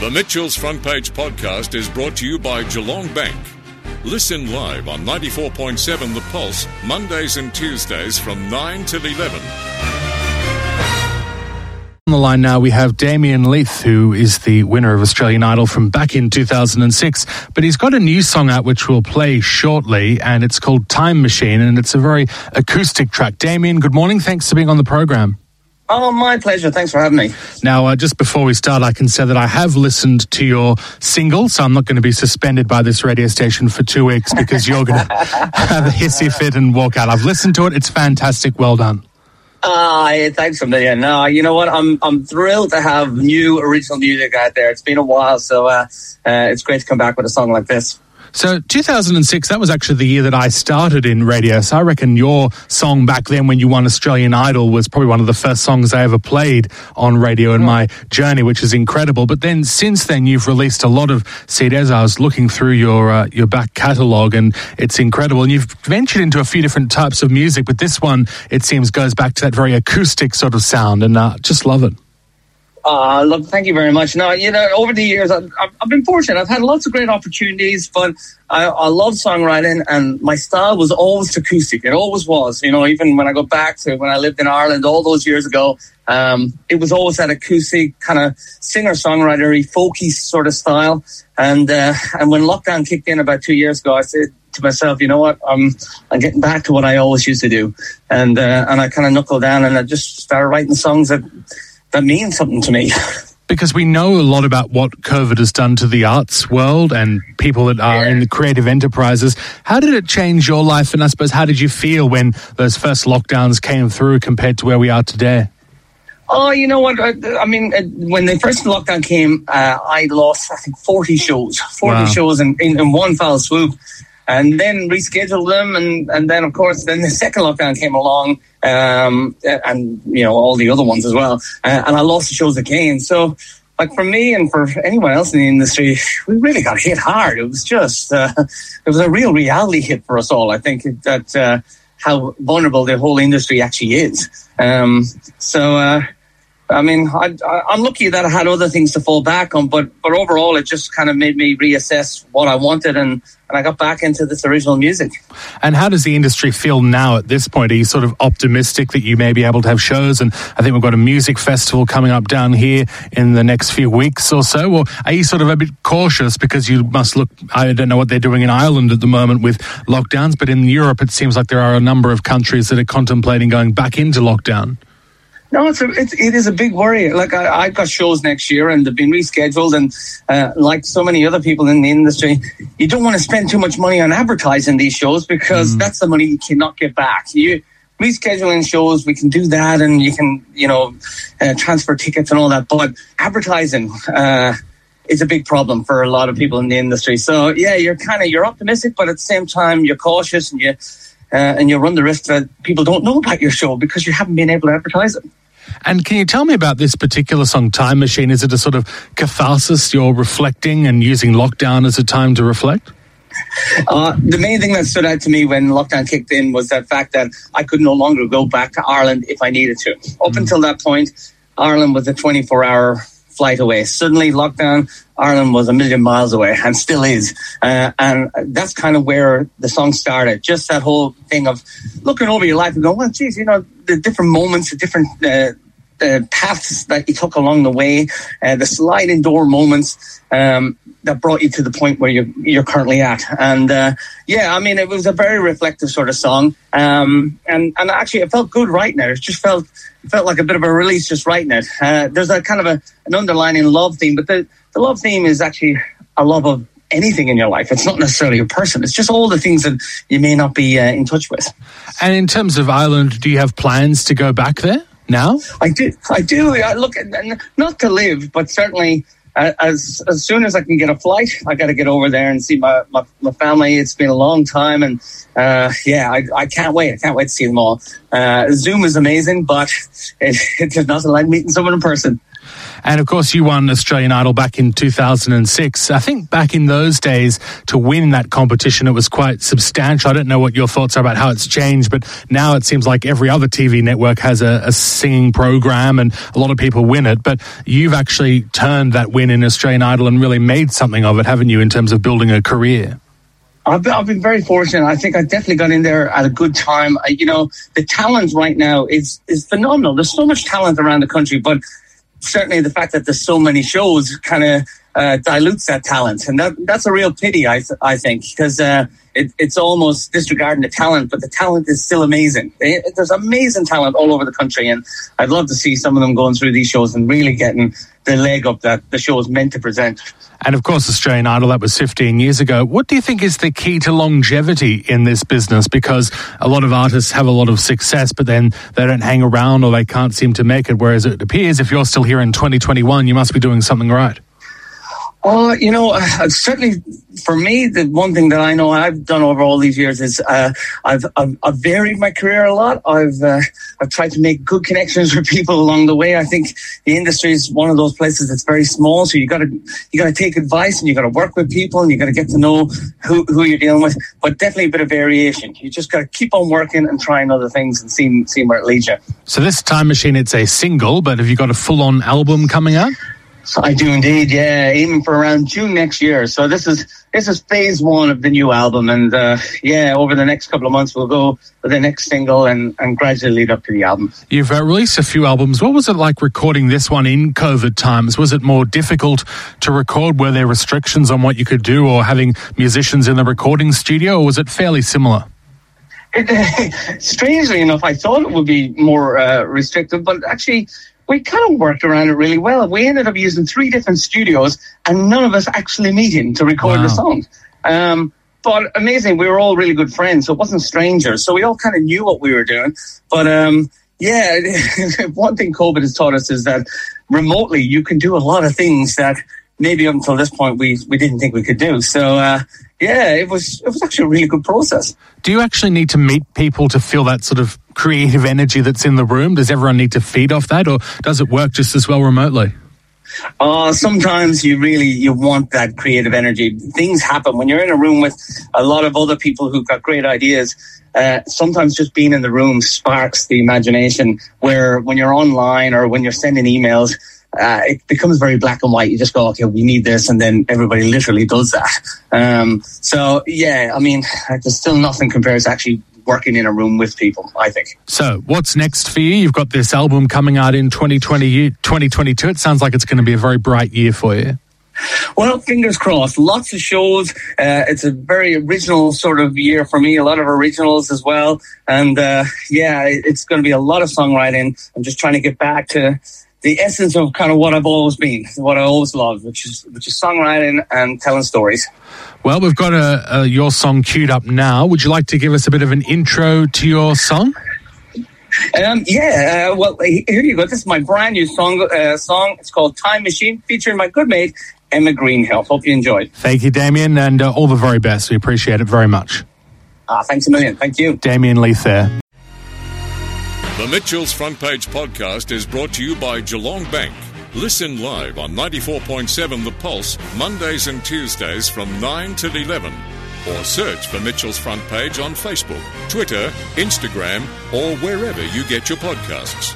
The Mitchell's Front Page podcast is brought to you by Geelong Bank. Listen live on 94.7 The Pulse, Mondays and Tuesdays from 9 till 11. On the line now, we have Damien Leith, who is the winner of Australian Idol from back in 2006. But he's got a new song out which we'll play shortly, and it's called Time Machine, and it's a very acoustic track. Damien, good morning. Thanks for being on the program. Oh, my pleasure. Thanks for having me. Now, uh, just before we start, I can say that I have listened to your single, so I'm not going to be suspended by this radio station for two weeks because you're going to have a hissy fit and walk out. I've listened to it. It's fantastic. Well done. Ah, yeah, thanks a million. No, you know what? I'm I'm thrilled to have new original music out there. It's been a while, so uh, uh, it's great to come back with a song like this. So 2006, that was actually the year that I started in radio. So I reckon your song back then when you won Australian Idol was probably one of the first songs I ever played on radio in my journey, which is incredible. But then since then, you've released a lot of CDs. I was looking through your uh, your back catalogue and it's incredible. And you've ventured into a few different types of music, but this one, it seems, goes back to that very acoustic sort of sound and uh, just love it. Uh, look, thank you very much. No, you know, over the years, I've, I've been fortunate. I've had lots of great opportunities, but I, I love songwriting, and my style was always acoustic. It always was. You know, even when I go back to when I lived in Ireland all those years ago, um, it was always that acoustic kind of singer songwritery, folky sort of style. And uh, and when lockdown kicked in about two years ago, I said to myself, you know what, I'm I'm getting back to what I always used to do, and uh, and I kind of knuckled down and I just started writing songs that that means something to me. Because we know a lot about what COVID has done to the arts world and people that are Yeah. in the creative enterprises. How did it change your life? And I suppose, how did you feel when those first lockdowns came through compared to where we are today? Oh, you know what? I, I mean, uh, when the first lockdown came, uh, I lost, I think, 40 shows, 40 Wow. shows in, in, in one fell swoop. And then rescheduled them. And, and then, of course, then the second lockdown came along, um, and, you know, all the other ones as well. Uh, and I lost the shows again. So, like, for me and for anyone else in the industry, we really got hit hard. It was just, uh, it was a real reality hit for us all. I think that, uh, how vulnerable the whole industry actually is. Um, so, uh, I mean, I, I'm lucky that I had other things to fall back on, but but overall, it just kind of made me reassess what I wanted, and, and I got back into this original music. And how does the industry feel now at this point? Are you sort of optimistic that you may be able to have shows? And I think we've got a music festival coming up down here in the next few weeks or so. Or are you sort of a bit cautious because you must look, I don't know what they're doing in Ireland at the moment with lockdowns, but in Europe, it seems like there are a number of countries that are contemplating going back into lockdown. No, it's a it's, it is a big worry. Like I, I've got shows next year, and they've been rescheduled, and uh, like so many other people in the industry, you don't want to spend too much money on advertising these shows because that's the money you cannot get back. You rescheduling shows, we can do that, and you can you know uh, transfer tickets and all that, but advertising. Uh, is a big problem for a lot of people in the industry. So yeah, you're kind of you're optimistic, but at the same time you're cautious and you uh, and you run the risk that people don't know about your show because you haven't been able to advertise it. And can you tell me about this particular song, Time Machine? Is it a sort of catharsis you're reflecting and using lockdown as a time to reflect? Uh, the main thing that stood out to me when lockdown kicked in was the fact that I could no longer go back to Ireland if I needed to. Up until that point, Ireland was a 24 hour flight away. Suddenly, lockdown, Ireland was a million miles away and still is. Uh, and that's kind of where the song started. Just that whole thing of looking over your life and going, well, geez, you know, the different moments, the different. Uh, the paths that you took along the way, uh, the sliding door moments um, that brought you to the point where you're, you're currently at. And uh, yeah, I mean, it was a very reflective sort of song. Um, and, and actually, it felt good right now. It just felt felt like a bit of a release just writing it. Uh, there's a kind of a, an underlining love theme, but the, the love theme is actually a love of anything in your life. It's not necessarily a person. It's just all the things that you may not be uh, in touch with. And in terms of Ireland, do you have plans to go back there now? I do. I do. I look, not to live, but certainly uh, as as soon as I can get a flight, I got to get over there and see my, my, my family. It's been a long time, and uh, yeah, I, I can't wait. I can't wait to see them all. Uh, Zoom is amazing, but it, it does nothing like meeting someone in person. And of course, you won Australian Idol back in 2006. I think back in those days, to win that competition, it was quite substantial. I don't know what your thoughts are about how it's changed, but now it seems like every other TV network has a, a singing program and a lot of people win it. But you've actually turned that win in Australian Idol and really made something of it, haven't you, in terms of building a career? I've been, I've been very fortunate. I think I definitely got in there at a good time. I, you know, the talent right now is is phenomenal. There's so much talent around the country, but certainly the fact that there's so many shows kind of uh, dilutes that talent, and that that's a real pity. I th- I think because uh, it, it's almost disregarding the talent, but the talent is still amazing. There's amazing talent all over the country, and I'd love to see some of them going through these shows and really getting the leg up that the show is meant to present. And of course, Australian Idol, that was 15 years ago. What do you think is the key to longevity in this business? Because a lot of artists have a lot of success, but then they don't hang around or they can't seem to make it. Whereas it appears if you're still here in 2021, you must be doing something right. Oh, you know, uh, certainly for me, the one thing that I know I've done over all these years is uh, I've, I've, I've varied my career a lot. I've uh, I've tried to make good connections with people along the way. I think the industry is one of those places that's very small, so you got to you got to take advice and you got to work with people and you got to get to know who who you're dealing with. But definitely a bit of variation. You just got to keep on working and trying other things and seeing seeing where it leads you. So this time machine, it's a single, but have you got a full on album coming out? I do indeed, yeah. Aiming for around June next year. So this is this is phase one of the new album, and uh, yeah, over the next couple of months we'll go for the next single and, and gradually lead up to the album. You've uh, released a few albums. What was it like recording this one in COVID times? Was it more difficult to record? Were there restrictions on what you could do, or having musicians in the recording studio, or was it fairly similar? It, strangely enough, I thought it would be more uh, restrictive, but actually we kind of worked around it really well. We ended up using three different studios and none of us actually meeting to record wow. the songs. Um, but amazing, we were all really good friends, so it wasn't strangers. So we all kind of knew what we were doing. But um, yeah, one thing COVID has taught us is that remotely you can do a lot of things that maybe up until this point we, we didn't think we could do. So uh, yeah, it was it was actually a really good process. Do you actually need to meet people to feel that sort of creative energy that's in the room? Does everyone need to feed off that, or does it work just as well remotely? Uh, sometimes you really you want that creative energy. Things happen when you're in a room with a lot of other people who've got great ideas. Uh, sometimes just being in the room sparks the imagination. Where when you're online or when you're sending emails, uh, it becomes very black and white. You just go, okay, we need this, and then everybody literally does that. Um, so yeah, I mean, there's still nothing compares to actually working in a room with people, I think. So, what's next for you? You've got this album coming out in 2020, 2022. It sounds like it's going to be a very bright year for you. Well, fingers crossed. Lots of shows. Uh, it's a very original sort of year for me. A lot of originals as well. And uh, yeah, it's going to be a lot of songwriting. I'm just trying to get back to the essence of kind of what I've always been, what I always loved, which is which is songwriting and telling stories. Well, we've got a, a, your song queued up now. Would you like to give us a bit of an intro to your song? Um, yeah, uh, well, here you go. This is my brand new song. Uh, song. It's called "Time Machine," featuring my good mate Emma Greenhill. Hope you enjoyed. Thank you, Damien, and uh, all the very best. We appreciate it very much. Ah, thanks a million. Thank you, Damien Leith. There. The Mitchell's Front Page podcast is brought to you by Geelong Bank. Listen live on 94.7 The Pulse, Mondays and Tuesdays from 9 till 11. Or search for Mitchell's Front Page on Facebook, Twitter, Instagram, or wherever you get your podcasts.